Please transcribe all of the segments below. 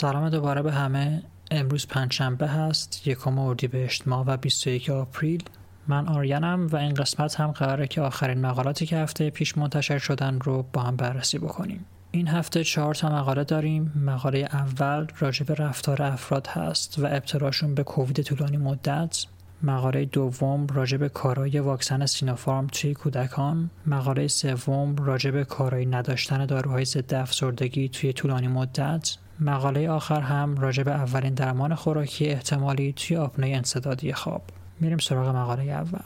سلام دوباره به همه. امروز پنجشنبه هست یکم اردیبهشت ماه و 21 آپریل. من آریانم و این قسمت هم قراره که آخرین مقالاتی که هفته پیش منتشر شدن رو با هم بررسی بکنیم. این هفته چهار تا مقاله داریم. مقاله اول راجع به رفتار افراد هست و ابتلاشون به کووید طولانی مدت. مقاله دوم راجع به کارایی واکسن سینوفارم توی کودکان. مقاله سوم راجع به کارایی نداشتن داروهای ضد افسردگی توی طولانی مدت. مقاله آخر هم راجع به اولین درمان خوراکی احتمالی توی آپنه انصدادی خواب. میریم سراغ مقاله اول.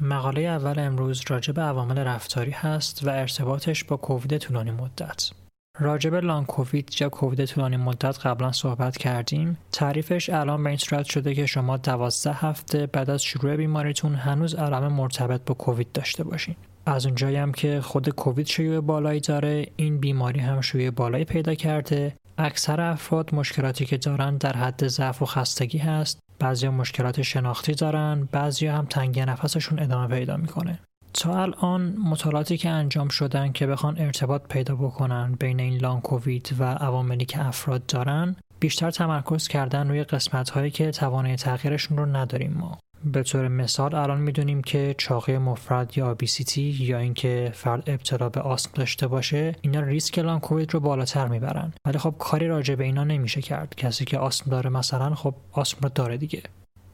مقاله اول امروز راجع به عوامل رفتاری هست و ارتباطش با کووید طولانی مدت. راجب لانگ کووید یا کووید طولانی مدت قبلا صحبت کردیم. تعریفش الان به این صورت شده که شما دوازده هفته بعد از شروع بیماریتون هنوز علائم مرتبط با کووید داشته باشین. از اونجایی هم که خود کووید شیوع بالایی داره این بیماری هم شیوع بالایی پیدا کرده. اکثر افراد مشکلاتی که دارن در حد ضعف و خستگی هست. بعضی مشکلات شناختی دارن بعضی هم تنگی نفسشون ادامه پیدا می‌کنه. تا الان مطالعاتی که انجام شدن که بخوان ارتباط پیدا بکنن بین این لانگ کووید و عواملی که افراد دارن بیشتر تمرکز کردن روی قسمت هایی که توانای تغییرشون رو نداریم ما. به طور مثال الان می‌دونیم که چاقی مفرد یا آبیسیتی یا اینکه فرد ابتلا به آسم داشته باشه اینا ریسک لانگ کووید رو بالاتر می‌برن. ولی خب کاری راجع به اینا نمیشه کرد. کسی که آسم داره مثلا خب آسم رو داره دیگه.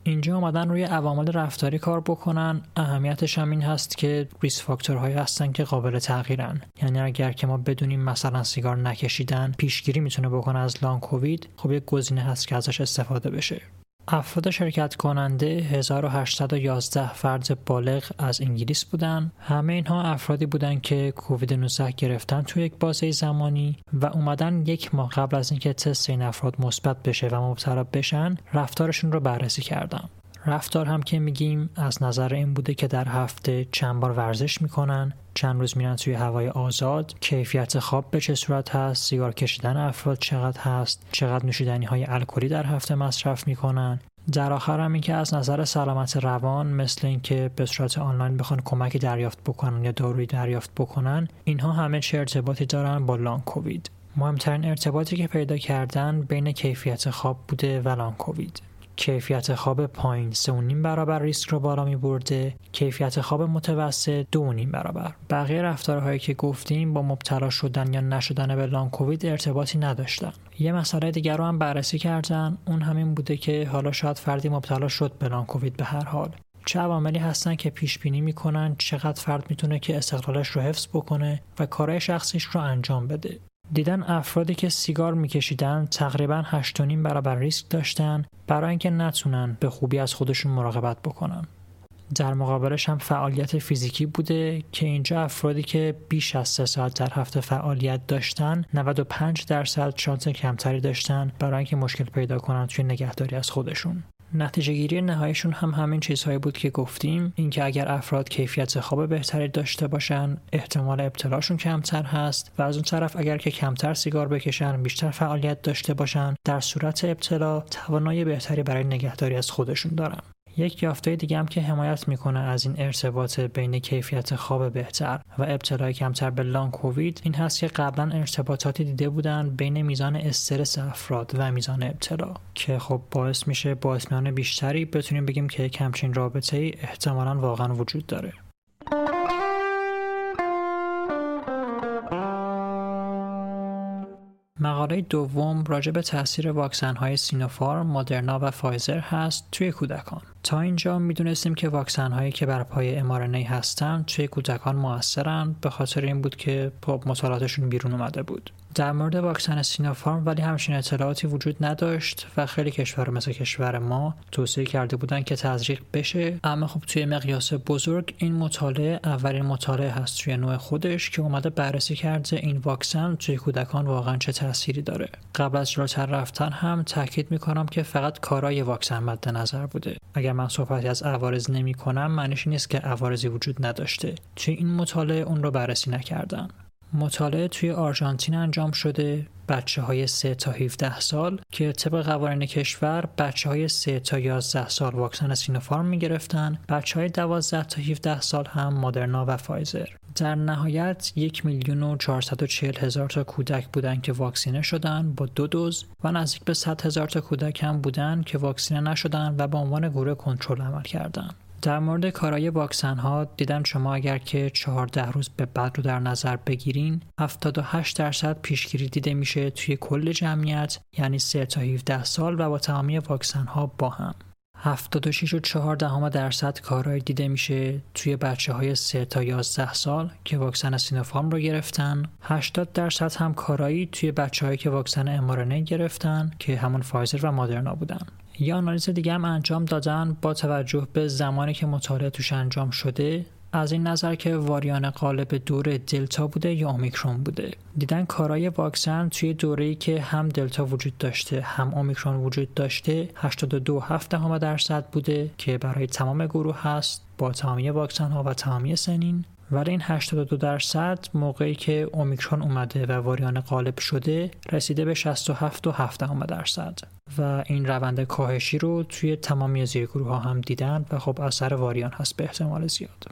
اینجا آمدن روی عوامل رفتاری کار بکنن. اهمیتش هم این هست که ریس فاکتورهایی هستن که قابل تغییرن. یعنی اگر که ما بدونیم مثلا سیگار نکشیدن پیشگیری می‌تونه بکنه از لانگ کووید خب یک گزینه هست که ازش استفاده بشه. افراد شرکت کننده 1811 فرد بالغ از انگلیس بودن همه اینها افرادی بودند که کووید 19 گرفتن توی یک بازه زمانی و اومدن یک ماه قبل از اینکه تست این افراد مثبت بشه و مبتلا بشن رفتارشون رو بررسی کردم رفتار هم که میگیم از نظر این بوده که در هفته چند بار ورزش می‌کنن چند روز میرن توی هوای آزاد کیفیت خواب به چه صورت هست سیگار کشیدن افراد چقدر هست چقدر نوشیدنی های الکلی در هفته مصرف می‌کنن. در آخر هم اینکه از نظر سلامت روان مثل اینکه به صورت آنلاین بخوان کمکی دریافت بکنن یا دارویی دریافت بکنن اینها همه چه ارتباطی دارن با لانگ کووید. مهمترین ارتباطی که پیدا کردن بین کیفیت خواب بوده و لانگ کووید. کیفیت خواب پایین 3.5 برابر ریسک رو بالا می برده کیفیت خواب متوسط 2.5 برابر. بقیه رفتارهایی که گفتیم با مبتلا شدن یا نشدن به لانگ کووید ارتباطی نداشتن. یه مسئله دیگر رو هم بررسی کردن. اون همین بوده که حالا شاید فردی مبتلا شد به لانگ کووید به هر حال. چه عواملی هستن که پیش بینی می‌کنن؟ چقدر فرد می‌تونه که استقلالش رو حفظ بکنه و کارهای شخصیش رو انجام بده؟ دیدن افرادی که سیگار میکشیدن تقریبا 8.5 برابر ریسک داشتن برای اینکه نتونن به خوبی از خودشون مراقبت بکنن. در مقابلش هم فعالیت فیزیکی بوده که اینجا افرادی که بیش از 3 ساعت در هفته فعالیت داشتن 95 درصد شانس کمتری داشتن برای اینکه مشکل پیدا کنن توی نگهداری از خودشون. نتیجه گیری نهاییشون هم همین چیزهایی بود که گفتیم. اینکه اگر افراد کیفیت خواب بهتری داشته باشن احتمال ابتلاشون کمتر هست و از اون طرف اگر که کمتر سیگار بکشن بیشتر فعالیت داشته باشن در صورت ابتلا توانایی بهتری برای نگهداری از خودشون دارن. یک یافته دیگه هم که حمایت می‌کنه از این ارتباط بین کیفیت خواب بهتر و ابتلای کمتر به لانگ کووید این هست که قبلا ارتباطاتی دیده بودن بین میزان استرس افراد و میزان ابتلا که خب باعث میشه با اطمینان بیشتری بتونیم بگیم که یک همچین رابطه ای احتمالا واقعا وجود داره مقاله دوم راجع به تاثیر واکسن های سینوفارم، مدرنا و فایزر هست توی کودکان. تا اینجا می‌دونستیم که واکسن هایی که بر پای mRNA هستن توی کودکان موثرن به خاطر این بود که خب مطالعاتشون بیرون اومده بود. در مورد واکسن سینوفارم ولی همچین اطلاعاتی وجود نداشت و خیلی کشور مثل کشور ما توصیه کرده بودن که تزریق بشه. اما خب توی مقیاس بزرگ این مطالعه اولین مطالعه هست توی نوع خودش که اومده بررسی کرده این واکسن توی کودکان واقعا چه تأثیری داره. قبل از جلوتر رفتن هم تاکید می‌کنم که فقط کارای واکسن مد نظر بوده. اگر من صحبتی از عوارض نمی کنم معنیش نیست که عوارضی وجود نداشته. توی این مطالعه اون رو بررسی نکردم. مطالعه توی آرژانتین انجام شده. بچه های 3 تا 17 سال که طبق قوانین کشور بچه های 3 تا 11 سال واکسن سینوفارم می گرفتن بچه های 12 تا 17 سال هم مادرنا و فایزر. در نهایت یک میلیون و 440 هزار تا کودک بودند که واکسینه شدن با دو دوز و نزدیک به 100 هزار تا کودک هم بودن که واکسینه نشدن و به عنوان گروه کنترل عمل کردند. در مورد کارای واکسن ها دیدن شما اگر که 14 روز به بعد رو در نظر بگیرین 78 درصد پیشگیری دیده میشه توی کل جمعیت یعنی 3 تا 17 سال و با تمامی واکسن ها با هم. 76 و 4 دهم درصد کارایی دیده میشه توی بچه های 3 تا 11 سال که واکسن سینوفارم رو گرفتن. 80 درصد هم کارایی توی بچه هایی که واکسن امارنه گرفتن که همون فایزر و مادرنا بودن. یه آنالیز دیگه هم انجام دادن با توجه به زمانی که مطالعه توش انجام شده. از این نظر که واریان غالب دوره دلتا بوده یا اومیکرون بوده. دیدن کارای واکسن توی دوره‌ای که هم دلتا وجود داشته هم اومیکرون وجود داشته 82 دهم درصد بوده که برای تمام گروه هست با تمامی واکسن ها و تمامی سنین. ولی این 82 درصد موقعی که اومیکرون اومده و واریان غالب شده رسیده به 67 و 7 درصد. و این روند کاهشی رو توی تمامی زیرگروه ها هم دیدن و خب اثر واریان هست به احتمال زیاد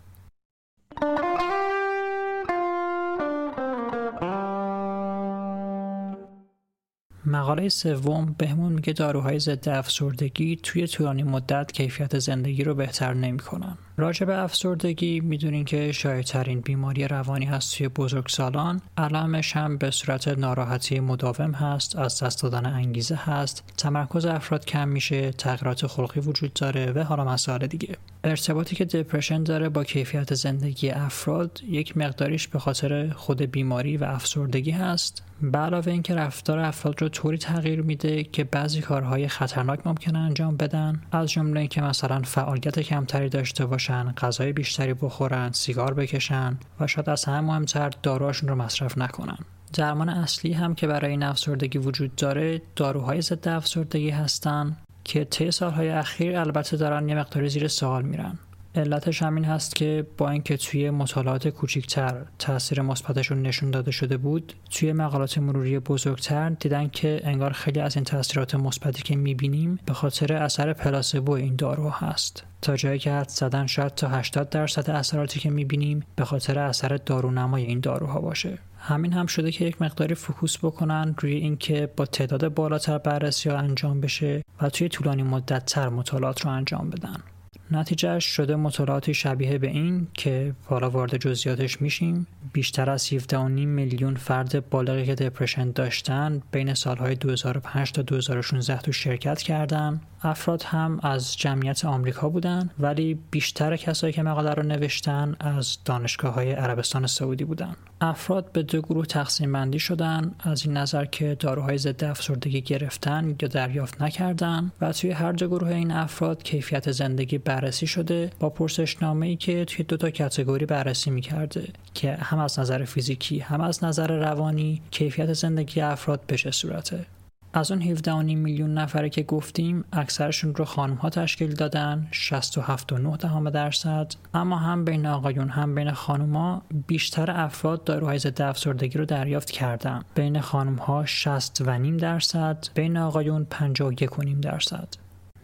مقاله سوم بهمون میگه داروهای ضد افسردگی توی طولانی مدت کیفیت زندگی رو بهتر نمی‌کنن. راجع به افسردگی می‌دونین که شایعترین بیماری روانی هست توی بزرگسالان. علامش هم به صورت ناراحتی مداوم هست از دست دادن انگیزه هست. تمرکز افراد کم میشه تغییرات خلقی وجود داره و حالا مسائل دیگه. ارتباطی که دپرشن داره با کیفیت زندگی افراد یک مقداریش به خاطر خود بیماری و افسردگی هست. به علاوه اینکه رفتار افراد رو طوری تغییر میده که بعضی کارهای خطرناک ممکنه انجام بدن. از جمله اینکه مثلا فعالیت کمتری داشته باشن غذای بیشتری بخورن سیگار بکشن و شاید از همه مهمتر داروهاشون رو مصرف نکنن. درمان اصلی هم که برای این افسردگی وجود داره داروهای ضد افسردگی هستن که طی سالهای اخیر البته دارن یه مقداری زیر سوال میرن. علتش همین هست که با اینکه توی مطالعات کوچیکتر تاثیر مثبتشون نشون داده شده بود توی مقالات مروری بزرگتر دیدن که انگار خیلی از این تاثیرات مثبتی که می‌بینیم به خاطر اثر پلاسبو این دارو هست. تا جایی که حد زدن شاید تا 80 درصد اثراتی که می‌بینیم به خاطر اثر دارونمای این داروها باشه. همین هم شده که یک مقداری فکوس بکنن روی اینکه با تعداد بالاتر بررسی ها انجام بشه و توی طولانی مدت تر مطالعات رو انجام بدن. نتیجهش شده مطالعاتی شبیه به این که حالا وارد جزئیاتش میشیم. بیشتر از 17.5 میلیون فرد بالغی که دپرشن داشتن بین سالهای 2005 تا 2016 تو شرکت کردن. افراد هم از جمعیت آمریکا بودن ولی بیشتر کسایی که مقاله رو نوشتن از دانشگاه های عربستان سعودی بودن. افراد به دو گروه تقسیم بندی شدن از این نظر که داروهای ضد افسردگی گرفتن یا دریافت نکردن و توی هر دو گروه این افراد کیفیت زندگی بررسی شده با پرسشنامه ای که توی دو تا کتگوری بررسی می‌کرده که هم از نظر فیزیکی هم از نظر روانی کیفیت زندگی افراد به چه صورته. از اون 17.5 میلیون نفره که گفتیم اکثرشون رو خانم ها تشکیل دادن 67.9 درصد. اما هم بین آقایون هم بین خانوما بیشتر افراد داروهای ضد افسردگی رو دریافت کردن. بین خانم ها 60 و نیم درصد بین آقایون 51 درصد.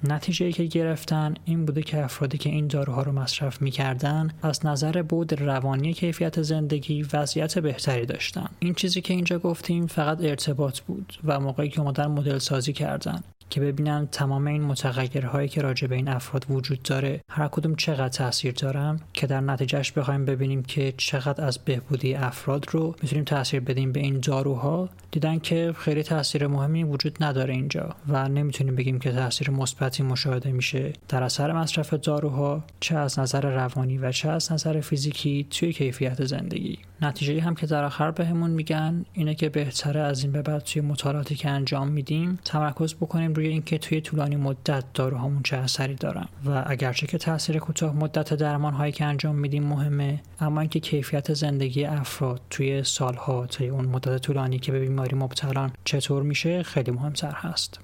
نتیجه ای که گرفتن این بوده که افرادی که این داروها رو مصرف می‌کردن از نظر بود روانی کیفیت زندگی وضعیت بهتری داشتن. این چیزی که اینجا گفتیم فقط ارتباط بود و موقعی که اومدن مدل سازی کردن. که ببینن تمام این متغیرهایی که راجع به این افراد وجود داره هر کدوم چقدر تاثیر دارن؟ که در نتیجهش بخوایم ببینیم که چقدر از بهبودی افراد رو می‌تونیم تاثیر بدیم به این داروها. دیدن که خیلی تاثیر مهمی وجود نداره اینجا و نمی‌تونیم بگیم که تاثیر مثبتی مشاهده میشه در اثر مصرف داروها چه از نظر روانی و چه از نظر فیزیکی توی کیفیت زندگی. نتیجه هم که در آخر بهمون میگن اینه که بهتره از این به بعد توی مطالعاتی که انجام میدیم تمرکز بکنیم روی اینکه توی طولانی مدت داروهامون چه اثری دارن و اگرچه که تاثیر کوتاه مدت درمان هایی که انجام میدیم مهمه اما اینکه کیفیت زندگی افراد توی سالها تا اون مدت طولانی که به بیماری مبتلان چطور میشه خیلی مهمتر هست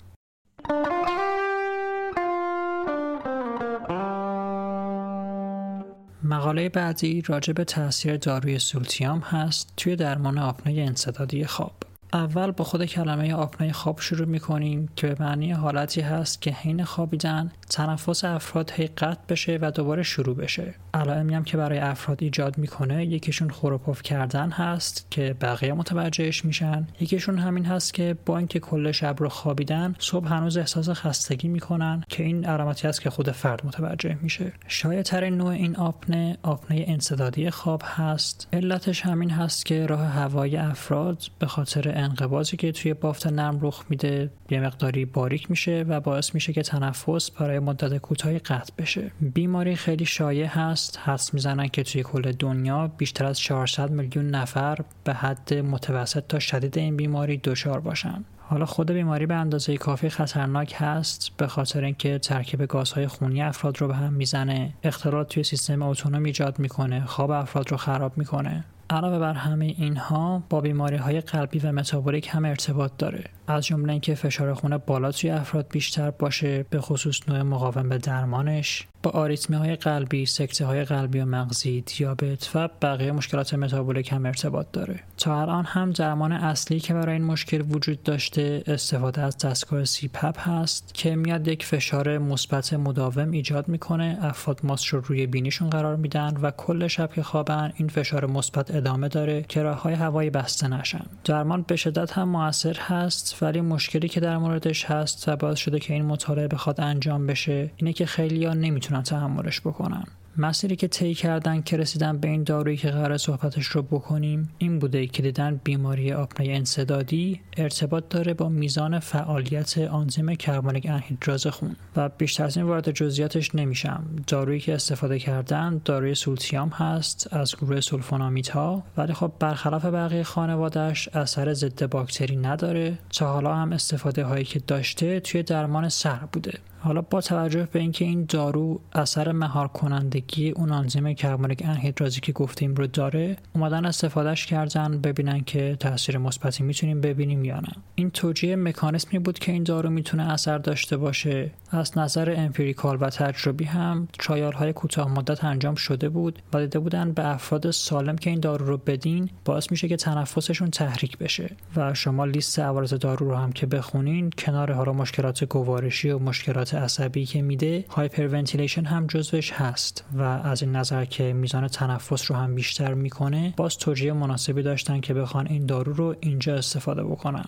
مقاله بعدی راجع به تاثیر داروی سولتیام هست توی درمان آپنه انصدادی خواب. اول با خود کلمه آپنه خواب شروع می‌کنیم که به معنی حالتی هست که حین خوابیدن تنفس افراد هی بشه و دوباره شروع بشه. علائمی هم که برای افراد ایجاد می‌کنه یکیشون خوروپف کردن هست که بقیه متوجهش میشن. یکیشون همین هست که با اینکه کل شب رو خوابیدن صبح هنوز احساس خستگی می‌کنن که این علامتی است که خود فرد متوجه میشه. شاید ترین نوع این آپنه آپنه انصدادی خواب هست. علتش همین هست که راه هوای افراد به خاطر انقباضی که توی بافت نرم رخ میده یه مقداری باریک میشه و باعث میشه که تنفس برای مدت کوتاهی قطع بشه. بیماری خیلی شایع هست حدس می‌زنن که توی کل دنیا بیشتر از 400 میلیون نفر به حد متوسط تا شدید این بیماری دچار باشن. حالا خود بیماری به اندازه کافی خطرناک هست به خاطر اینکه ترکیب گازهای خونی افراد رو به هم می‌زنه. اختلال توی سیستم اتونوم ایجاد می‌کنه. خواب افراد رو خراب می‌کنه. علاوه بر همه اینها با بیماری های قلبی و متابولیک هم ارتباط داره. از جمله اینکه فشار خون بالا توی افراد بیشتر باشه به خصوص نوع مقاوم به درمانش. با آریتمی های قلبی، سکته های قلبی و مغزی، دیابت و بقیه مشکلات متابولیک هم ارتباط داره. تا الان هم درمان اصلی که برای این مشکل وجود داشته استفاده از دستگاه سیپپ هست که میاد یک فشار مثبت مداوم ایجاد می‌کنه افراد ماست رو روی بینیشون قرار میدن و کل شب که خوابن این فشار مثبت ادامه داره که راه های هوایی بسته نشن. درمان به شدت هم موثر هست ولی مشکلی که در موردش هست و باعث شده که این مطالعه بخواد انجام بشه اینه که خیلی ها نمی‌تونن تحملش بکنن. مسیری که طی کردن که رسیدن به این دارویی که قرار صحبتش رو بکنیم این بوده که دیدن بیماری آپنه انصدادی ارتباط داره با میزان فعالیت آنزیم کربونیک انهیدراز خون. و بیشتر از این وارد جزئیاتش نمیشم. دارویی که استفاده کردن داروی سولتیام هست از گروه سولفونامیت ها ولی خب برخلاف بقیه خانوادهش اثر ضد باکتری نداره. تا حالا هم استفاده هایی که داشته توی درمان سر بوده. حالا با توجه به اینکه این دارو اثر مهار کنندگی اون آنزیم carbonic anhydrase ی که گفتیم رو داره اومدن استفاده‌ش کردن ببینن که تاثیر مثبتی می‌تونیم ببینیم یا نه. این توجیه مکانیسمی بود که این دارو می‌تونه اثر داشته باشه. از نظر empirical و تجربی هم trial های کوتاه مدت انجام شده بود و دیده بودن به افراد سالم که این دارو رو بدین باعث میشه که تنفسشون تحریک بشه و شما لیست عوارض دارو رو هم که بخونین کنار حالا مشکلات گوارشی و مشکلات عصبی که میده hyperventilation هم جزوش هست و از این نظر که میزان تنفس رو هم بیشتر می‌کنه باز توجیه مناسبی داشتن که بخوان این دارو رو اینجا استفاده بکنن.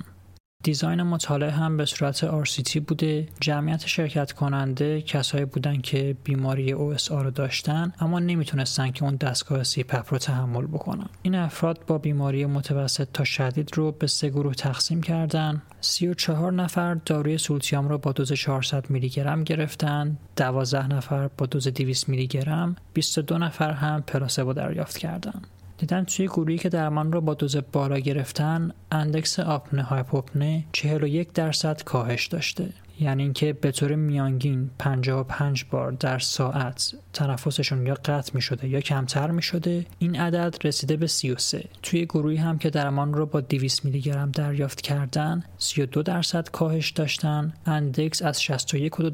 دیزاین مطالعه هم به صورت RCT بوده. جمعیت شرکت کننده کسایی بودن که بیماری OSA رو داشتن اما نمی‌تونستن که اون دستگاه CPAP رو تحمل بکنن. این افراد با بیماری متوسط تا شدید رو به سه گروه تقسیم کردن. 34 نفر داروی سولتیام رو با دوز 400 میلی گرم گرفتن. 12 نفر با دوز 200 میلی گرم. 22 نفر هم پلاسبو دریافت کردند دیدن توی گروهی که درمان رو با دوز بالا گرفتن index آپنه هایپوپنه 41 درصد کاهش داشته. یعنی اینکه به طور میانگین 55 بار در ساعت تنفسشون یا قطع می شده یا کمتر می شده این عدد رسیده به 33 توی گروهی هم که درمان رو با 200 میلی گرم دریافت کردن 32 درصد کاهش داشتن. index از 61 و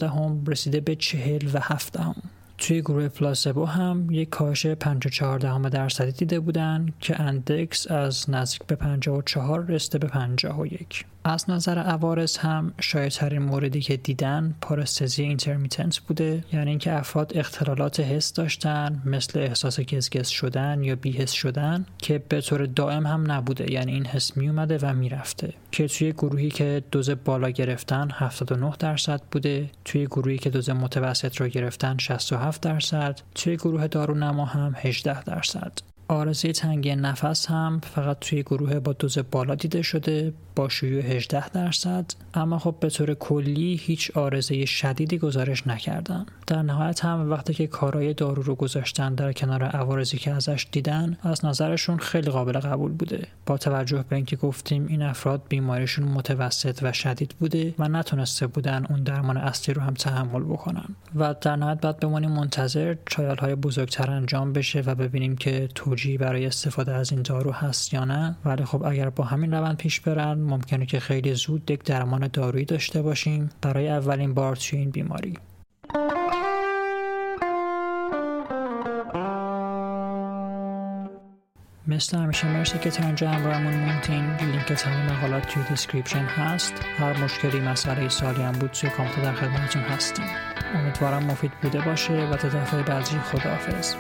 رسیده به 40 و 7 دهم. توی گروه placebo هم یک کاهش 54 دهم درصدی دیده بودن که index از نزدیک به 54 رسیده به 51 از نظر عوارض هم شایع‌ترین موردی که دیدن پارستزی intermittent بوده یعنی اینکه افراد اختلالات حس داشتن مثل احساس گزگز شدن یا بیحس شدن که به طور دائم هم نبوده یعنی این حس می اومده و می‌رفته. که توی گروهی که دوز بالا گرفتن 79 درصد بوده توی گروهی که دوز متوسط رو گرفتن 67 درصد توی گروه دارونما هم 18 درصد. عارضه تنگی نفس هم فقط توی گروه با دوز بالا دیده شده با شیوع 18 درصد. اما خب به طور کلی هیچ آرزه شدیدی گزارش نکردن. در نهایت هم وقتی که کارای دارو رو گذاشتن در کنار عوارضی که ازش دیدن از نظرشون خیلی قابل قبول بوده. با توجه به اینکه گفتیم این افراد بیماریشون متوسط و شدید بوده و نتونسته بودن اون درمان اصلی رو هم تحمل بکنن. و در نهایت باید بمونیم منتظر چایال های بزرگتر انجام بشه و ببینیم که توجیه برای استفاده از این دارو هست یا نه؟ ولی خب اگر با همین روند پیش برن ممکنه که خیلی زود یک درمان دارویی داشته باشیم برای اولین بار توی این بیماری. مثل همیشه مرسی که تا اینجا همراهمون موندین. لینک تمام مقالات توی description هست. هر مشکلی مسئله سوالی هم بود توی کامپیوتر در خدمتتون هستیم. امیدوارم مفید بوده باشه و تا دفعه بعدی خداحافظ.